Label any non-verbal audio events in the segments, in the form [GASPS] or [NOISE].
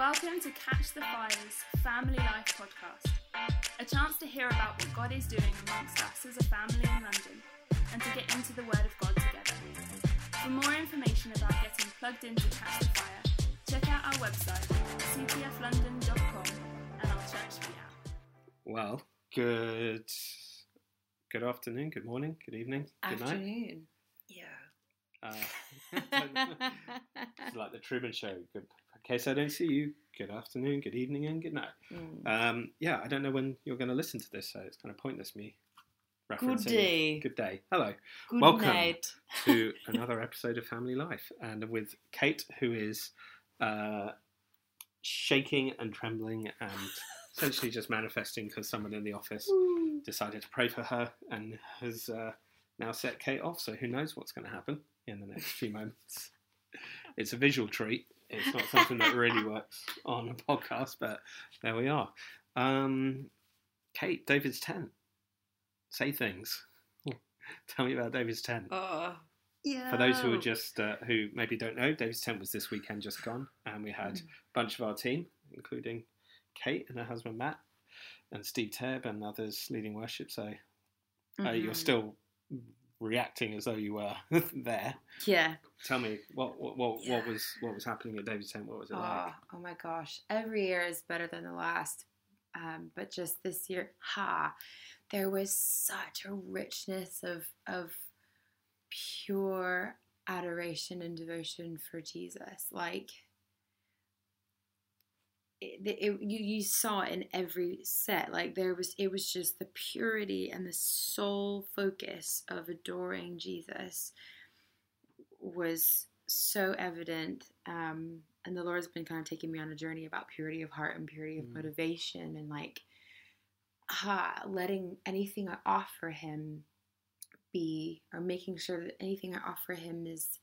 Welcome to Catch the Fire's Family Life podcast, a chance to hear about what God is doing amongst us as a family in London and to get into the Word of God together. For more information about getting plugged into Catch the Fire, check out our website, ctflondon.com, and our church for now. Well, good good afternoon, good morning, good evening, good night. Afternoon. Yeah. Uh, [LAUGHS] it's like the Truman Show. Good, in case I don't see you, good afternoon, good evening, and good night. Mm. Um, yeah, I don't know when you're going to listen to this, so it's kind of pointless me referencing. Good day. Good day. Hello Good welcome. night. to [LAUGHS] another episode of Family Life, and with Kate, who is uh, shaking and trembling and essentially just manifesting because someone in the office decided to pray for her and has uh, now set Kate off. So who knows what's going to happen in the next few [LAUGHS] moments? It's a visual treat. It's not something that really works on a podcast, but there we are. Um, Kate, David's tent. Say things. Tell me about David's tent. Oh. Yeah. For those who are just uh, who maybe don't know, David's tent was this weekend just gone, and we had Mm. a bunch of our team, including Kate and her husband Matt, and Steve Tebb and others leading worship. So uh, you're Mhm. still reacting as though you were [LAUGHS] there. Yeah. Tell me what what what, Yeah. what was what was happening at David's tent? What was it Oh, like? oh my gosh. Every year is better than the last. Um, but just this year, ha, there was such a richness of of pure adoration and devotion for Jesus. Like it, it, you you saw it in every set. Like there was, it was just the purity and the sole focus of adoring Jesus was so evident. Um, and the Lord's been kind of taking me on a journey about purity of heart and purity of Mm. motivation and like ah, letting anything I offer Him be, or making sure that anything I offer Him is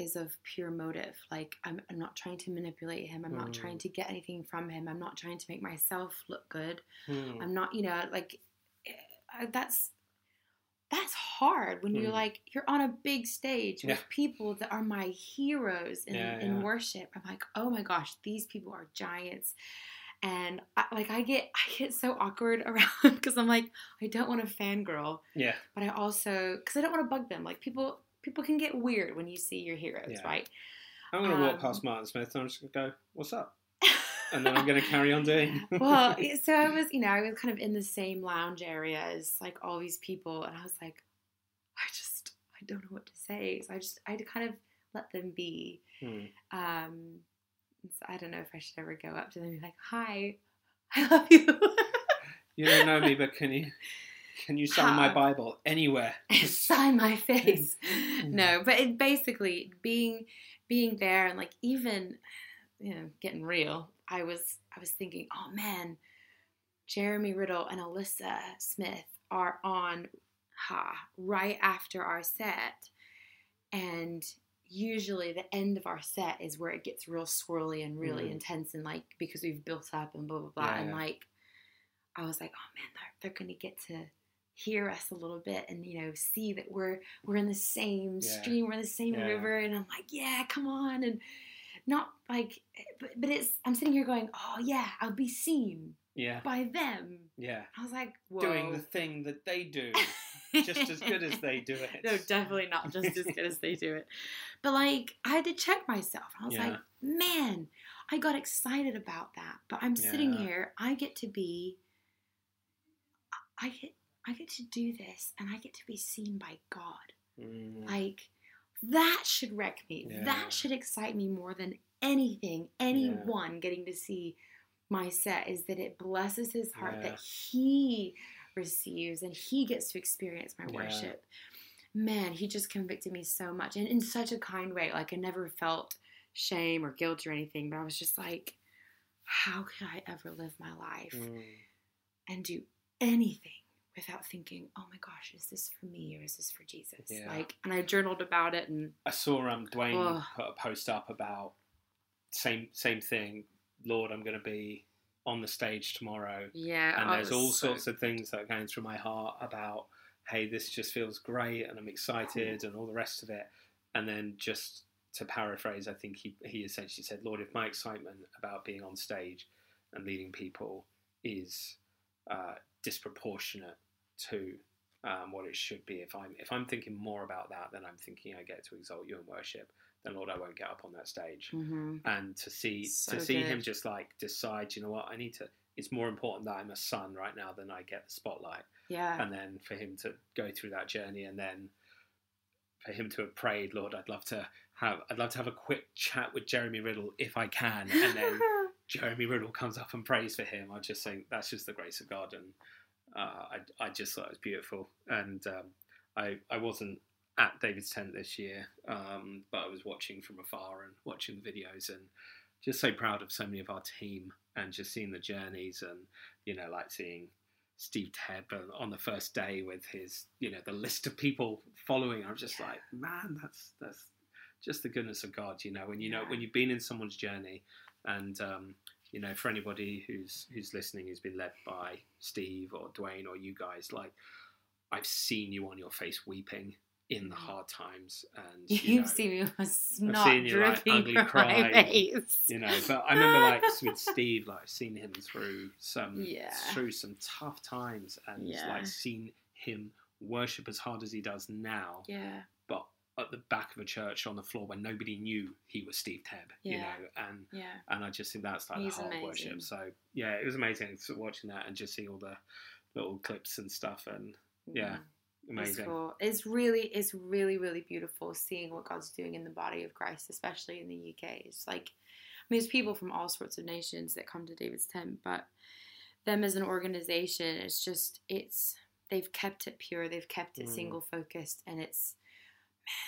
is of pure motive. Like I'm, I'm not trying to manipulate Him. I'm not Mm. trying to get anything from Him. I'm not trying to make myself look good. Hmm. I'm not, you know, like eh, that's that's hard when you're Mm. like you're on a big stage with Yeah. people that are my heroes in, Yeah, in yeah. worship. I'm like, oh my gosh, these people are giants. And I, like I get I get so awkward [LAUGHS] around because I'm like I don't want to fangirl, Yeah, but I also because I don't want to bug them. Like people people can get weird when you see your heroes, Yeah. right? I'm going to walk Um, past Martin Smith and I'm just going to go, "What's up?" [LAUGHS] And then I'm going to carry on doing. well, [LAUGHS] so I was, you know, I was kind of in the same lounge area as like all these people, and I was like, I just, I don't know what to say. So I just, I had to kind of let them be. Hmm. Um, so I don't know if I should ever go up to them and be like, "Hi, I love you." You don't know me, but can you [LAUGHS] can you sign my Bible anywhere? [LAUGHS] [LAUGHS] sign my face. no, but it basically being being there and like even you know getting real. I was I was thinking, oh man, Jeremy Riddle and Alyssa Smith are on ha right after our set, and usually the end of our set is where it gets real swirly and really Mm. intense and like because we've built up and blah blah blah Yeah, and yeah. like I was like, oh man, they're, they're gonna get to hear us a little bit and you know see that we're we're in the same Yeah. stream, we're in the same Yeah. river, and I'm like, yeah, come on, and not like, but, but it's I'm sitting here going, oh yeah, I'll be seen Yeah, by them. yeah. I was like, whoa. Doing the thing that they do, just as good as they do [LAUGHS] it. no, definitely not just as good as they do it. But like, I had to check myself. I was Yeah. like, man, I got excited about that. But I'm sitting here. I get to be. I get. I get to do this, and I get to be seen by God. Mm, Like that should wreck me. Yeah. That should excite me more than anything. Anyone getting to see my set is that it blesses his heart Yeah. that he receives and he gets to experience my Yeah. worship. Man, he just convicted me so much and in such a kind way. Like I never felt shame or guilt or anything, but I was just like, how could I ever live my life mm, and do anything without thinking, oh my gosh, is this for me or is this for Jesus? Yeah. Like, and I journaled about it and I saw um Dwayne Ugh. put a post up about same same thing. Lord, I'm going to be on the stage tomorrow, yeah, and I there's all so- sorts of things that are going through my heart about, hey, this just feels great, and I'm excited, and all the rest of it. And then just to paraphrase, I think he he essentially said, "Lord, if my excitement about being on stage and leading people is uh, disproportionate to um, what it should be, if I'm if I'm thinking more about that than I'm thinking I get to exalt you and worship, then Lord, I won't get up on that stage." hmm And to see So to see him just like decide, you know what, I need to. It's more important that I'm a son right now than I get the spotlight Yeah. and then for him to go through that journey and then for him to have prayed lord i'd love to have i'd love to have a quick chat with jeremy riddle if i can and then [LAUGHS] jeremy riddle comes up and prays for him i just think that's just the grace of god and uh, I, I just thought it was beautiful and um, I, I wasn't at david's tent this year um, but i was watching from afar and watching the videos and just so proud of so many of our team and just seeing the journeys and you know like seeing Steve Tebb on the first day with his, you know, the list of people following. I'm just Yeah. like, man, that's that's just the goodness of God. You know, when you know when you've been in someone's journey, and um, you know, for anybody who's who's listening, who's been led by Steve or Dwayne or you guys, like I've seen you on your face weeping in the Mhm. hard times, and You've know, seen me with a snot seen you, like, dripping ugly cry. you know but i remember like [LAUGHS] with steve like seen him through some Yeah. through some tough times and Yeah. like seen him worship as hard as he does now Yeah. At the back of a church on the floor when nobody knew he was steve tebb you know and Yeah. and i just think that's like He's the heart of amazing. worship so yeah it was amazing watching that and just seeing all the little clips and stuff and Yeah. It's amazing cool. It's really, it's really, really beautiful seeing what God's doing in the body of Christ, especially in the UK. It's like, I mean, there's people from all sorts of nations that come to David's tent, but them as an organization, it's just, it's, they've kept it pure, they've kept it Mm. single focused, and it's,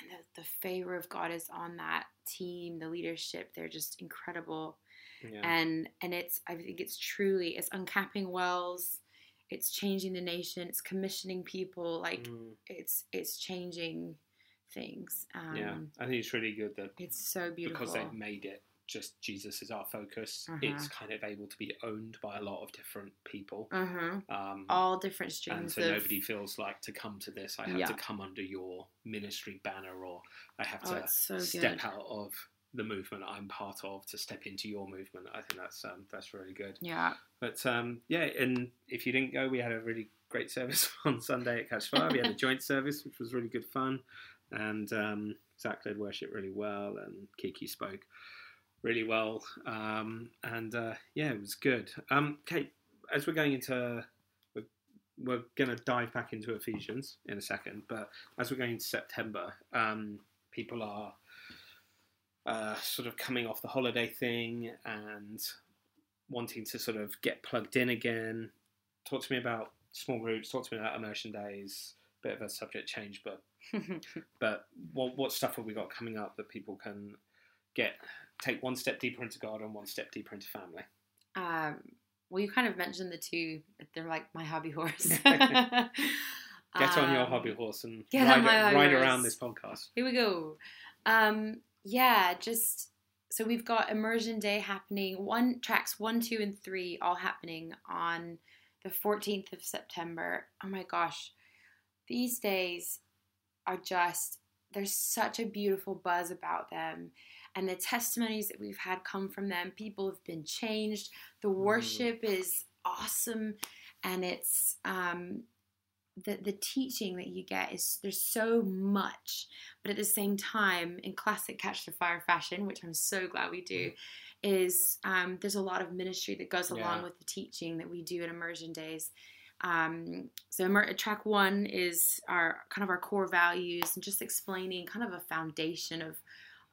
man, the, the favor of God is on that team, the leadership, they're just incredible. Yeah. And and it's i think it's truly it's uncapping wells it's changing the nation it's commissioning people like Mm, it's it's changing things. Um yeah i think it's really good that it's so beautiful because they've made it just Jesus is our focus. Uh-huh. It's kind of able to be owned by a lot of different people. uh-huh Um, all different streams. and so of nobody feels like to come to this. I have Yeah. to come under your ministry banner, or I have oh to so step good out of the movement I'm part of to step into your movement. I think that's um, that's really good. yeah But um, yeah, and if you didn't go, we had a really great service [LAUGHS] on Sunday at Catch Fire. We had a joint [LAUGHS] service, which was really good fun, and um, Zach led worship really well, and Kiki spoke really well, um, and uh, yeah, it was good. Um, Kate, as we're going into we're, we're going to dive back into Ephesians in a second, but as we're going into September, um, people are uh, sort of coming off the holiday thing and wanting to sort of get plugged in again. Talk to me about small groups. Talk to me about immersion days. Bit of a subject change, but [LAUGHS] but what what stuff have we got coming up that people can get take one step deeper into God and one step deeper into family? um well you kind of mentioned the two they're like my hobby horse [LAUGHS] Get on your Um, [LAUGHS] hobby horse and get ride, on my hobby ride around this podcast. Here we go. Um, yeah, just so we've got immersion day happening. One tracks one, two, and three all happening on the 14th of September. Oh my gosh, these days are just there's such a beautiful buzz about them. And the testimonies that we've had come from them, people have been changed. The worship is awesome, and it's um, the the teaching that you get is there's so much, but at the same time, in classic Catch the Fire fashion, which I'm so glad we do, is um, there's a lot of ministry that goes along Yeah. with the teaching that we do at immersion days. Um, so track one is our kind of our core values and just explaining kind of a foundation of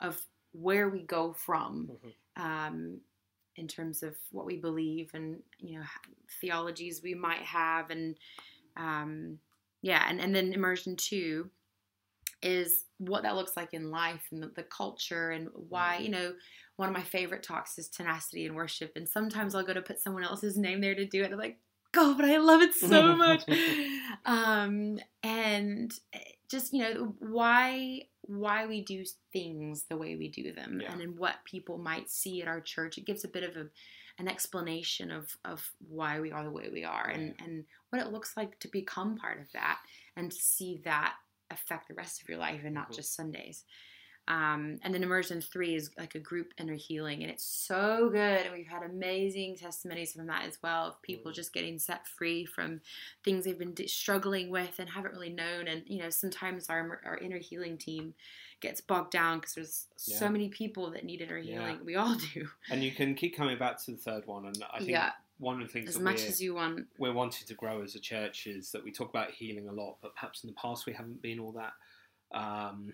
of where we go from um, in terms of what we believe and you know theologies we might have and um, yeah and, and then immersion two is what that looks like in life and the, the culture and why you know one of my favorite talks is tenacity and worship and sometimes i'll go to put someone else's name there to do it i'm like god but i love it so much. [LAUGHS] Um and eh, just you know why why we do things the way we do them Yeah. and in what people might see at our church it gives a bit of a an explanation of of why we are the way we are and and what it looks like to become part of that and to see that affect the rest of your life and not Mhm. just sundays Um, and then immersion three is like a group inner healing, and it's so good. And we've had amazing testimonies from that as well of people Mm. just getting set free from things they've been struggling with and haven't really known. And you know, sometimes our our inner healing team gets bogged down because there's so many people that need inner Yeah. healing. We all [LAUGHS] do. And you can keep coming back to the third one, and I think Yeah, one of the things as much we're, as you want. we're wanting to grow as a church is that we talk about healing a lot, but perhaps in the past we haven't been all that. Um,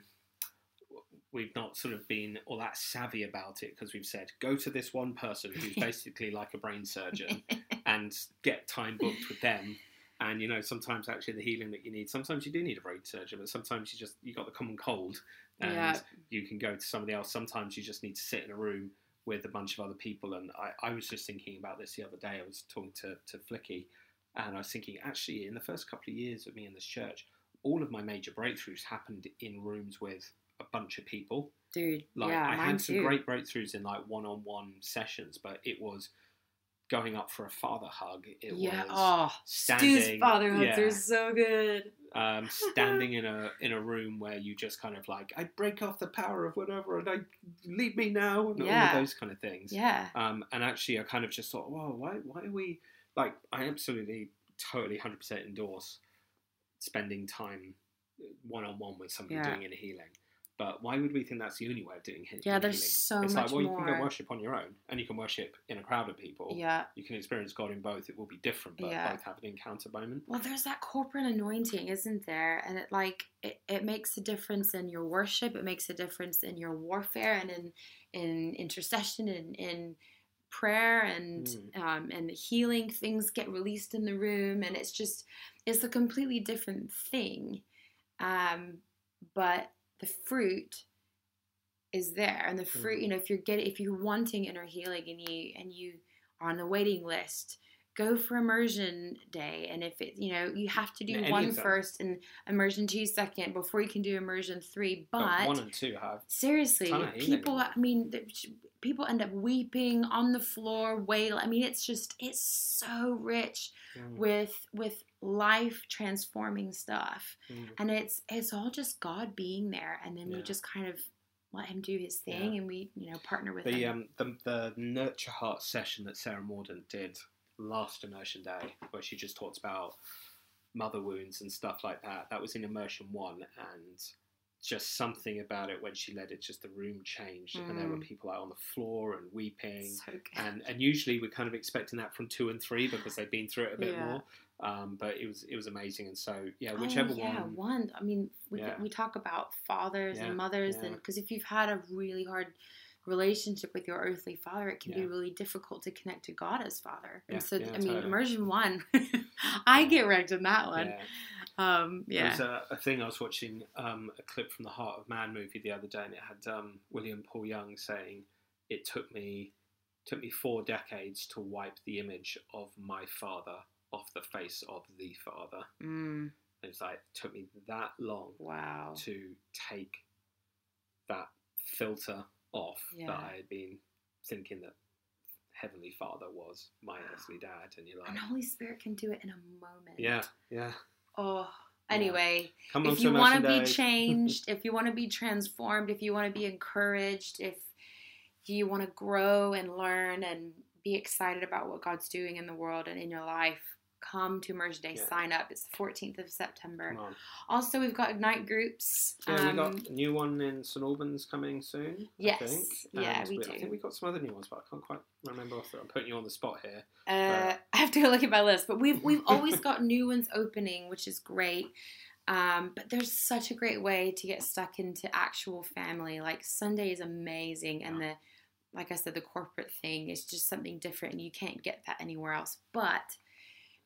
we've not sort of been all that savvy about it because we've said go to this one person who's [LAUGHS] basically like a brain surgeon [LAUGHS] and get time booked with them. And you know, sometimes actually the healing that you need, sometimes you do need a brain surgeon, but sometimes you just you got the common cold and Yeah. you can go to somebody else. Sometimes you just need to sit in a room with a bunch of other people. And I, I was just thinking about this the other day. I was talking to, to Flicky and I was thinking, actually, in the first couple of years of me in this church, all of my major breakthroughs happened in rooms with a bunch of people. Dude, Like yeah, I had some too. great breakthroughs in like one-on-one sessions, but it was going up for a father hug. It yeah. was Oh, standing- Stu's father hugs yeah. are so good. um, [LAUGHS] standing in a in a room where you just kind of like I break off the power of whatever and I leave me now and all Yeah. of those kind of things. Yeah. Um, and actually, I kind of just thought, well, why why are we like? I absolutely, totally, hundred percent endorse spending time one on one with somebody Yeah. doing inner healing. But why would we think that's the only way of doing he- Yeah, there's healing? so it's much like, well, you can more. go worship on your own, and you can worship in a crowd of people. Yeah. You can experience God in both. It will be different, but Yeah. both have an encounter moment. Well, there's that corporate anointing, isn't there? And it like it, it makes a difference in your worship. It makes a difference in your warfare and in in intercession and in prayer and Mm. um, and healing. Things get released in the room, and it's just it's a completely different thing. Um, but the fruit is there, and the fruit. Mm. You know, if you're getting if you're wanting inner healing and you and you are on the waiting list go for immersion day and if it you know you have to do any one first and immersion two second before you can do immersion three but, one and two have. seriously ton of healing. people i mean people end up weeping on the floor wail i mean it's just it's so rich Mm, with with life transforming stuff mm. and it's it's all just god being there and then we just kind of let him do his thing Yeah. and we you know partner with The him um the, the nurture heart session that Sarah Mordaunt did last immersion day, where she just talked about mother wounds and stuff like that. That was in immersion one, and just something about it when she led it, just the room changed, and there were Mm. people out on the floor and weeping. so. And, and usually we're kind of expecting that from two and three because they've been through it a bit Yeah. more. Um, but it was it was amazing, and so yeah, Oh, whichever yeah, one. one. I mean, we Yeah. we talk about fathers Yeah, and mothers, and because if you've had a really hard relationship with your earthly father, it can be really difficult to connect to God as Father. Yeah, and so, yeah, I mean, totally. immersion one, [LAUGHS] I get wrecked in that one. Um, There yeah. was a, a thing I was watching um, a clip from the Heart of Man movie the other day, and it had um, William Paul Young saying, "It took me took me four decades to wipe the image of my father off the face of the father." Mm, And it's like it took me that long wow. to take that filter off Yeah. that I had been thinking that Heavenly Father was [GASPS] my Wow. earthly dad, and you're like, And Holy Spirit can do it in a moment. yeah, yeah. Oh. Anyway, on, if you want to be [LAUGHS] changed, if you want to be transformed, if you want to be encouraged, if you want to grow and learn and be excited about what God's doing in the world and in your life, come to Immersion Day. Yeah. Sign up. It's the 14th of September. Also, we've got Ignite groups. Yeah, we Um, got a new one in St Albans coming soon. Yes, I think. yeah, And we I think we got some other new ones, but I can't quite remember. Off the, I'm putting you on the spot here. Uh, [LAUGHS] I have to go look at my list, but we've we've always [LAUGHS] got new ones opening, which is great. Um, but there's such a great way to get stuck into actual family. Like Sunday is amazing, and the like I said, the corporate thing is just something different, and you can't get that anywhere else. But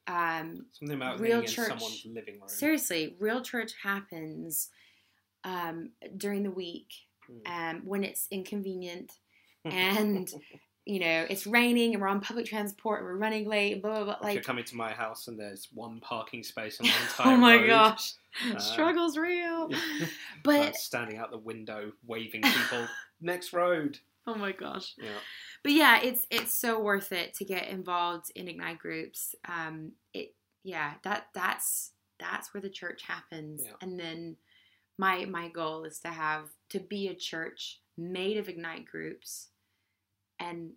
um, Something about Real church- living room. seriously, real church happens um, during the week Mm. um, when it's inconvenient [LAUGHS] and you know it's raining and we're on public transport and we're running late. Blah blah blah. if you're Like coming to my house and there's one parking space on the [LAUGHS] entire oh my road, gosh, Uh, struggle's real. [LAUGHS] like But standing out the window waving people next road. oh my gosh. Yeah, But yeah, it's it's so worth it to get involved in Ignite groups. Um, it yeah that that's that's where the church happens, Yeah. and then my my goal is to have to be a church made of Ignite groups, and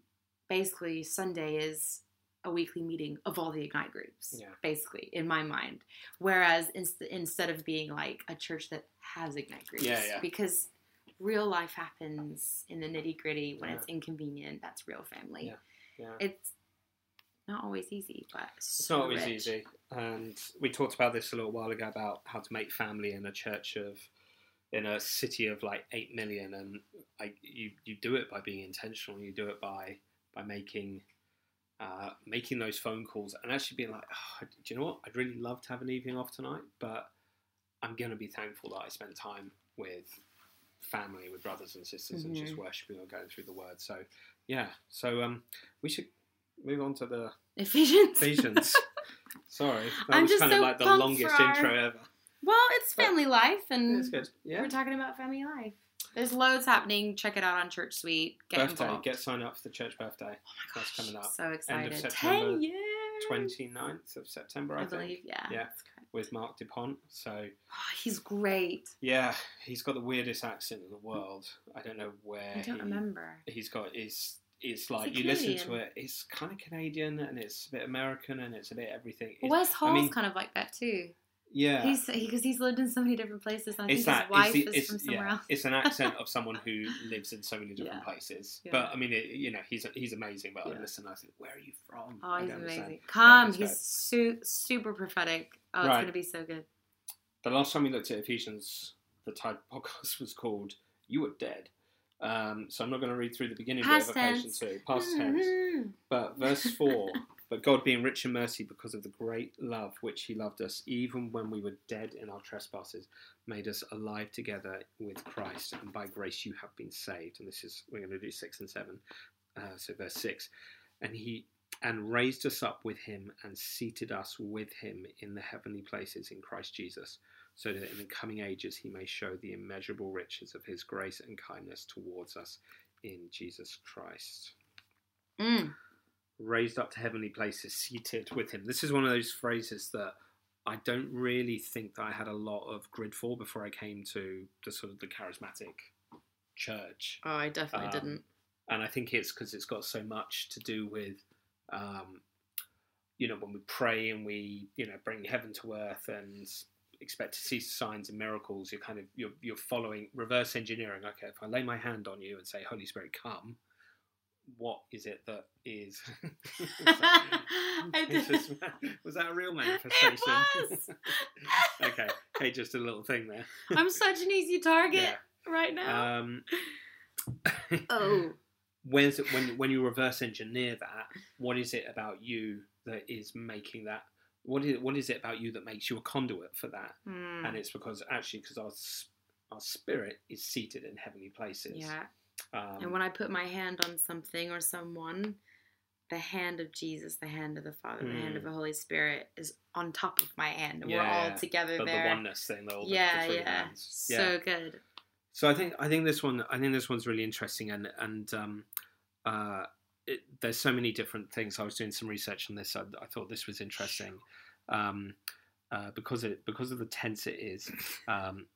basically Sunday is a weekly meeting of all the Ignite groups, Yeah. basically, in my mind. Whereas inst- instead of being like a church that has Ignite groups, Yeah, yeah. because real life happens in the nitty gritty when Yeah. it's inconvenient. That's real family. Yeah, yeah. It's not always easy, but It's not always rich. easy. And we talked about this a little while ago about how to make family in a church of, in a city of like eight million, and I, you you do it by being intentional. You do it by by making. Uh, making those phone calls and actually being like, oh, do you know what? I'd really love to have an evening off tonight, but I'm going to be thankful that I spent time with family, with brothers and sisters, and just Mhm. worshiping or going through the Word. So, yeah. So um, we should move on to the Ephesians. Ephesians. [LAUGHS] Sorry, that I'm was just kind of like the longest our- intro ever. Well, it's family life, and It's good. Yeah. we're talking about family life. There's loads happening. Check it out on ChurchSuite. Get birthday. involved. Get signed up for the church birthday. oh my that's coming up. So excited. September, Ten years. 29th of September, I, I think, believe. Yeah. Yeah. that's correct. With Marc Dupont. So Oh, he's great. yeah, he's got the weirdest accent in the world. I don't know where I don't he- remember. he's got. Is it's like he you listen to it. It's kind of Canadian and it's a bit American and it's a bit everything. It's- Wes Hall's mean- kind of like that too. yeah, He's because he's lived in so many different places. I it's think that his wife the, is from somewhere yeah, else. it's an accent of someone [LAUGHS] who lives in so many different Yeah. places. Yeah. But I mean, it, you know, he's he's amazing. But I listen, I think, where are you from? Oh, I he's amazing. Come, he's su- super prophetic. Oh, it's Right. gonna be so good. The last time we looked at Ephesians, the type [LAUGHS] podcast was called "You Were Dead." Um, so I'm not going to read through the beginning Past bit of Ephesians two, past tense. Mhm. But verse 4 But God, being rich in mercy because of the great love which He loved us, even when we were dead in our trespasses, made us alive together with Christ, and by grace you have been saved. And this is, we're going to do 6 and 7. Uh, so, verse 6 And He and raised us up with Him and seated us with Him in the heavenly places in Christ Jesus, so that in the coming ages He may show the immeasurable riches of His grace and kindness towards us in Jesus Christ Mm. raised up to heavenly places, seated with him. This is one of those phrases that I don't really think that I had a lot of grid for before I came to the sort of the charismatic church. Oh, I definitely Um, didn't. And I think it's because it's got so much to do with, um, you know, when we pray and we, you know, bring heaven to earth and expect to see signs and miracles, you're kind of you're you're following reverse engineering. Okay, if I lay my hand on you and say, Holy Spirit, come, what is it that is? [LAUGHS] [LAUGHS] Just- [LAUGHS] was that a real manifestation? was. okay, okay, just a little thing there. I'm such an easy target Yeah. right now. Um, oh, where's it, when when you reverse engineer that? What is it about you that is making that? What is what is it about you that makes you a conduit for that? Hmm. And it's because actually because our our spirit is seated in heavenly places. yeah. Um, And when I put my hand on something or someone, the hand of Jesus, the hand of the Father, the hand Mm. of the Holy Spirit is on top of my hand. And we're all together the, the oneness thing, the, the- the yeah, three yeah. hands. So good. So I think I think this one I think this one's really interesting and and um, uh, it, there's so many different things. I was doing some research on this. I, I thought this was interesting um, uh, because it because of the tense it is. Um,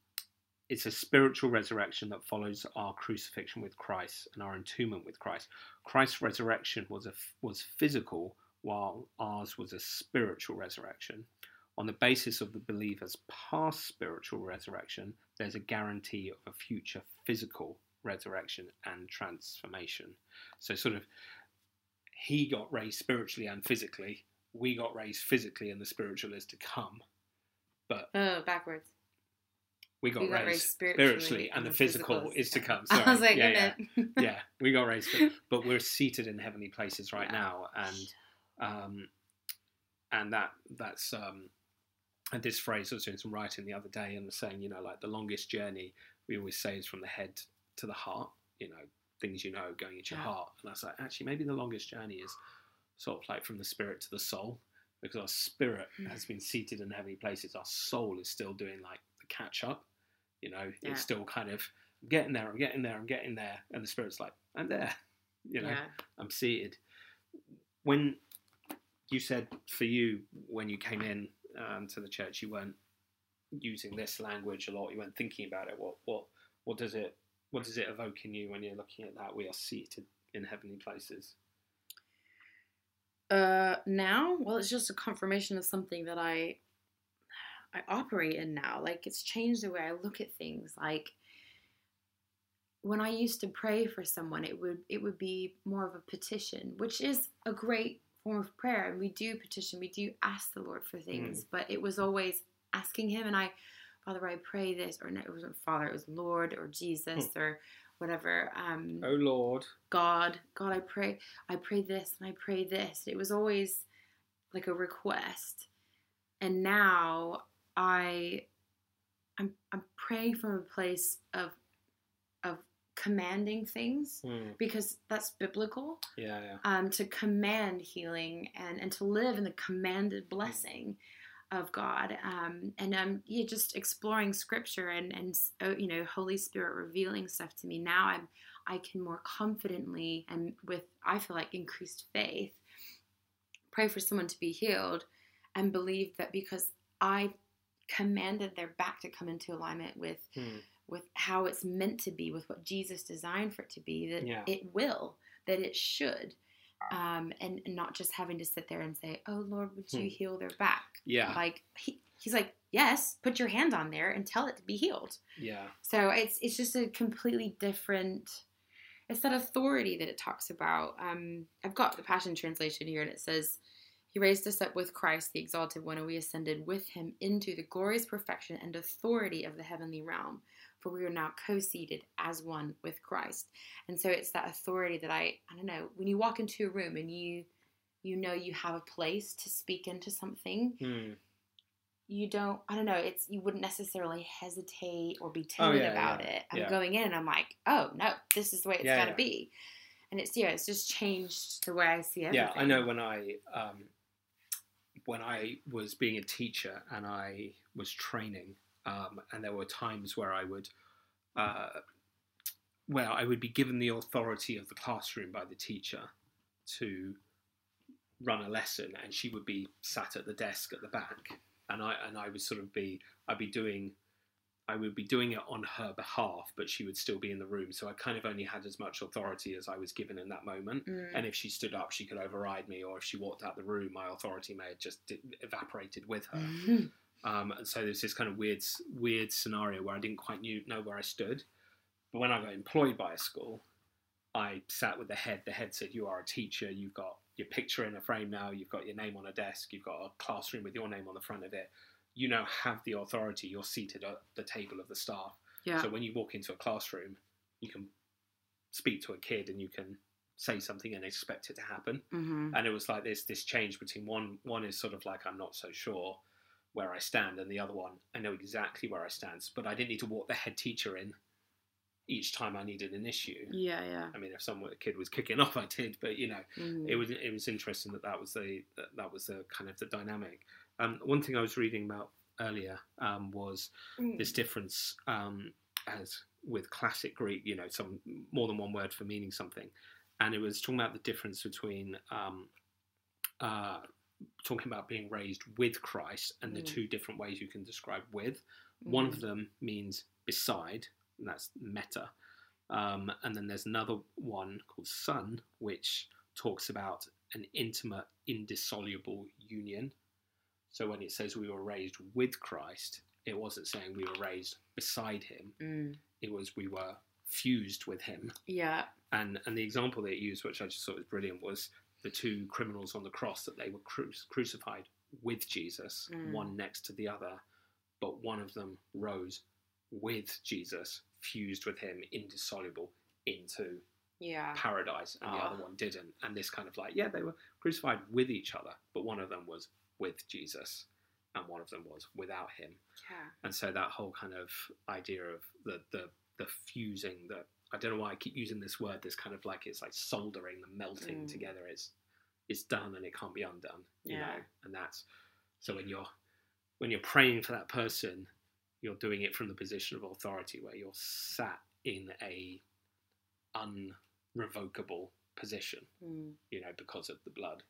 it's a spiritual resurrection that follows our crucifixion with Christ and our entombment with Christ. Christ's resurrection was a was physical, while ours was a spiritual resurrection. On the basis of the believer's past spiritual resurrection, there's a guarantee of a future physical resurrection and transformation. So, sort of, he got raised spiritually and physically. We got raised physically, and the spiritual is to come. But Oh, backwards. we got, We got raised, raised spiritually, spiritually, and the physical, is to come. [LAUGHS] I was like, yeah, yeah. [LAUGHS] yeah, we got raised, but, but we're seated in heavenly places right Yeah. now, and um, and that that's um, and this phrase. I was doing some writing the other day and was saying, you know, like the longest journey we always say is from the head to the heart. You know, things you know going into your Yeah. heart, and I was like, actually, maybe the longest journey is sort of like from the spirit to the soul, because our spirit Mm. has been seated in heavenly places. Our soul is still doing like the catch up. You know, Yeah. it's still kind of I'm getting there, I'm getting there, I'm getting there, and the spirit's like, I'm there. [LAUGHS] You know, yeah. I'm seated. When you said for you when you came in um, to the church, you weren't using this language a lot. You weren't thinking about it. What what what does it what does it evoke in you when you're looking at that? We are seated in heavenly places. Uh, now, well, it's just a confirmation of something that I I operate in now. Like it's changed the way I look at things. Like when I used to pray for someone, it would it would be more of a petition, which is a great form of prayer. And we do petition, we do ask the Lord for things, but it was always asking Him. And I, Father, I pray this, or no, it wasn't Father, it was Lord or Jesus or whatever. Um, Oh Lord, God, God, I pray, I pray this and I pray this. It was always like a request. And now I I'm I'm praying from a place of commanding things Hmm. because that's biblical. yeah, yeah, Um, to command healing and, and to live in the commanded blessing of God. Um, and um, yeah, just exploring scripture and, and uh, you know, Holy Spirit revealing stuff to me. Now I'm, I can more confidently and with, I feel like increased faith, pray for someone to be healed and believe that because I commanded their back to come into alignment with Hmm. With how it's meant to be, with what Jesus designed for it to be, that Yeah. it will, that it should. Um, and, and not just having to sit there and say, Oh Lord, would you Hmm. heal their back? yeah, Like he, he's like, Yes, put your hand on there and tell it to be healed. yeah. So it's it's just a completely different it's that authority that it talks about. Um, I've got the Passion Translation here and it says, He raised us up with Christ, the exalted one, and we ascended with him into the glorious perfection and authority of the heavenly realm. For we are now co-seated as one with Christ. And so it's that authority that I I don't know, when you walk into a room and you you know you have a place to speak into something, Hmm. you don't i don't know it's you wouldn't necessarily hesitate or be Oh, timid yeah, about yeah, it i'm yeah. going in and i'm like oh no this is the way it's got to be and it's yeah it's just changed the way i see everything Yeah, I know when I um, when I was being a teacher and I was training, um, and there were times where I would, uh, well, I would be given the authority of the classroom by the teacher to run a lesson, and she would be sat at the desk at the back, and I and I would sort of be I'd be doing. I would be doing it on her behalf, but she would still be in the room. So I kind of only had as much authority as I was given in that moment. Mm. And if she stood up, she could override me, or if she walked out the room, my authority may have just evaporated with her. [LAUGHS] Um, and so there's this kind of weird, weird scenario where I didn't quite knew, know where I stood. But when I got employed by a school, I sat with the head. The head said, "You are a teacher. You've got your picture in a frame now. You've got your name on a desk. You've got a classroom with your name on the front of it. You now have the authority. You're seated at the table of the staff. yeah So when you walk into a classroom, you can speak to a kid and you can say something and expect it to happen. hmm And it was like this this change between one one is sort of like I'm not so sure where I stand, and the other one I know exactly where I stand, but I didn't need to walk the head teacher in each time I needed an issue. yeah yeah I mean, if some kid was kicking [LAUGHS] off, I did, but you know, Mhm. it was it was interesting that that was the that, that was the kind of the dynamic. Um, one thing I was reading about earlier um, was Mm. this difference um, as with classic Greek, you know, some more than one word for meaning something, and it was talking about the difference between um, uh, talking about being raised with Christ and the Mm. two different ways you can describe with. One Mhm. of them means beside, and that's meta, um, and then there's another one called son, which talks about an intimate, indissoluble union. So when it says we were raised with Christ, it wasn't saying we were raised beside him. Mm. It was we were fused with him. yeah And and the example they used, which I just thought was brilliant, was the two criminals on the cross that they were cru- crucified with Jesus, Mm. one next to the other, but one of them rose with Jesus, fused with him, indissoluble into yeah paradise, and the other one didn't. And this kind of like, yeah, they were crucified with each other, but one of them was with Jesus, and one of them was without him. yeah And so that whole kind of idea of the the the fusing that I don't know why I keep using this word. This kind of like it's like soldering, the melting Mm. together. It's it's done and it can't be undone. You Yeah. know, and that's so when you're when you're praying for that person, you're doing it from the position of authority where you're sat in a unrevocable position. Mm. You know, because of the blood.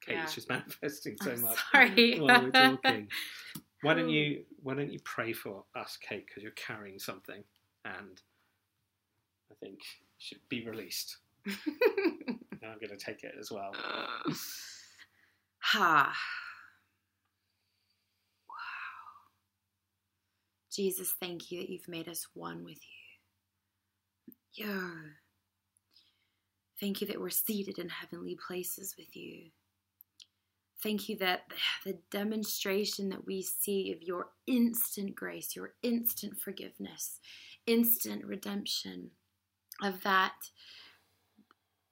Kate, Yeah. just [LAUGHS] manifesting so I'm much sorry [LAUGHS] while we're talking. [LAUGHS] Why don't you Why don't you pray for us, Kate? Because you're carrying something, and I think should be released. [LAUGHS] now I'm going to take it as well. ha. Wow. Jesus, thank you that you've made us one with you. Yo. Thank you that we're seated in heavenly places with you. Thank you that the demonstration that we see of your instant grace, your instant forgiveness, instant redemption, of that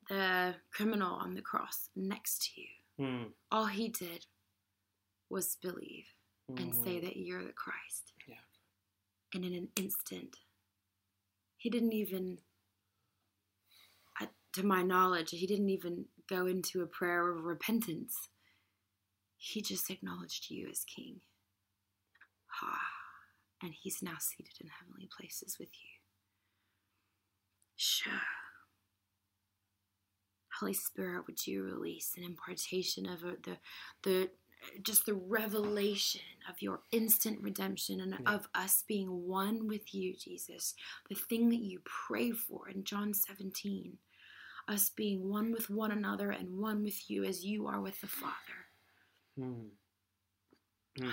the criminal on the cross next to you, Mm. all he did was believe and say Mm. that you're the Christ. Yeah. And in an instant, he didn't even, to my knowledge, he didn't even go into a prayer of repentance. He just acknowledged you as King. Ah, and he's now seated in heavenly places with you. Sure. Holy Spirit, would you release an impartation of uh, the the just the revelation of your instant redemption and Yeah. of us being one with you, Jesus. The thing that you pray for in John 17. Us being one with one another and one with you as you are with the Father. Mm. Mm.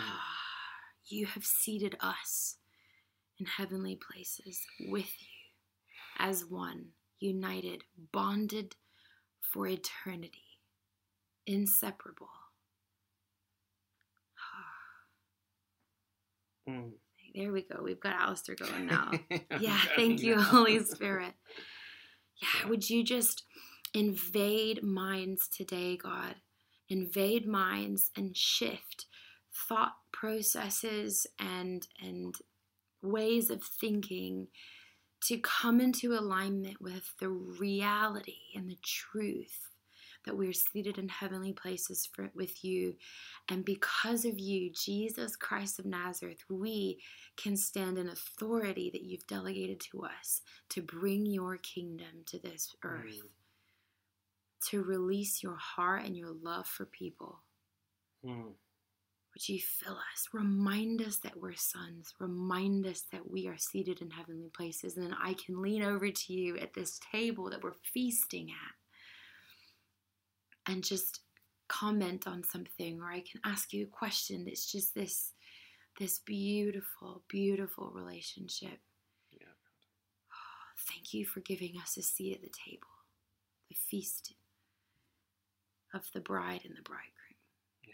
You have seated us in heavenly places with you as one, united, bonded for eternity, inseparable. Mm. There we go. We've got Alistair going now. [LAUGHS] Yeah, thank you. Holy Spirit. [LAUGHS] Yeah, Yeah. would you just invade minds today, God? Invade minds and shift thought processes and and ways of thinking to come into alignment with the reality and the truth that we're seated in heavenly places for, with you. And because of you, Jesus Christ of Nazareth, we can stand in authority that you've delegated to us to bring your kingdom to this earth, Mm. to release your heart and your love for people. Mm. Would you fill us? Remind us that we're sons. Remind us that we are seated in heavenly places. And then I can lean over to you at this table that we're feasting at and just comment on something, or I can ask you a question. It's just this this beautiful, beautiful relationship. Yeah. Oh, thank you for giving us a seat at the table, the feast of the bride and the bridegroom. Yeah.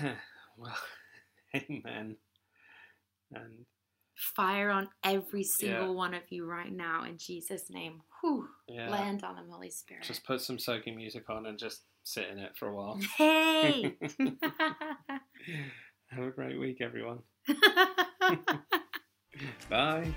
[SIGHS] well, [LAUGHS] amen. And Fire on every single Yeah. one of you right now in Jesus' name. Whew. yeah, Land on them, Holy Spirit. just put some soaking music on and just sit in it for a while. [LAUGHS] hey! [LAUGHS] Have a great week, everyone. Bye.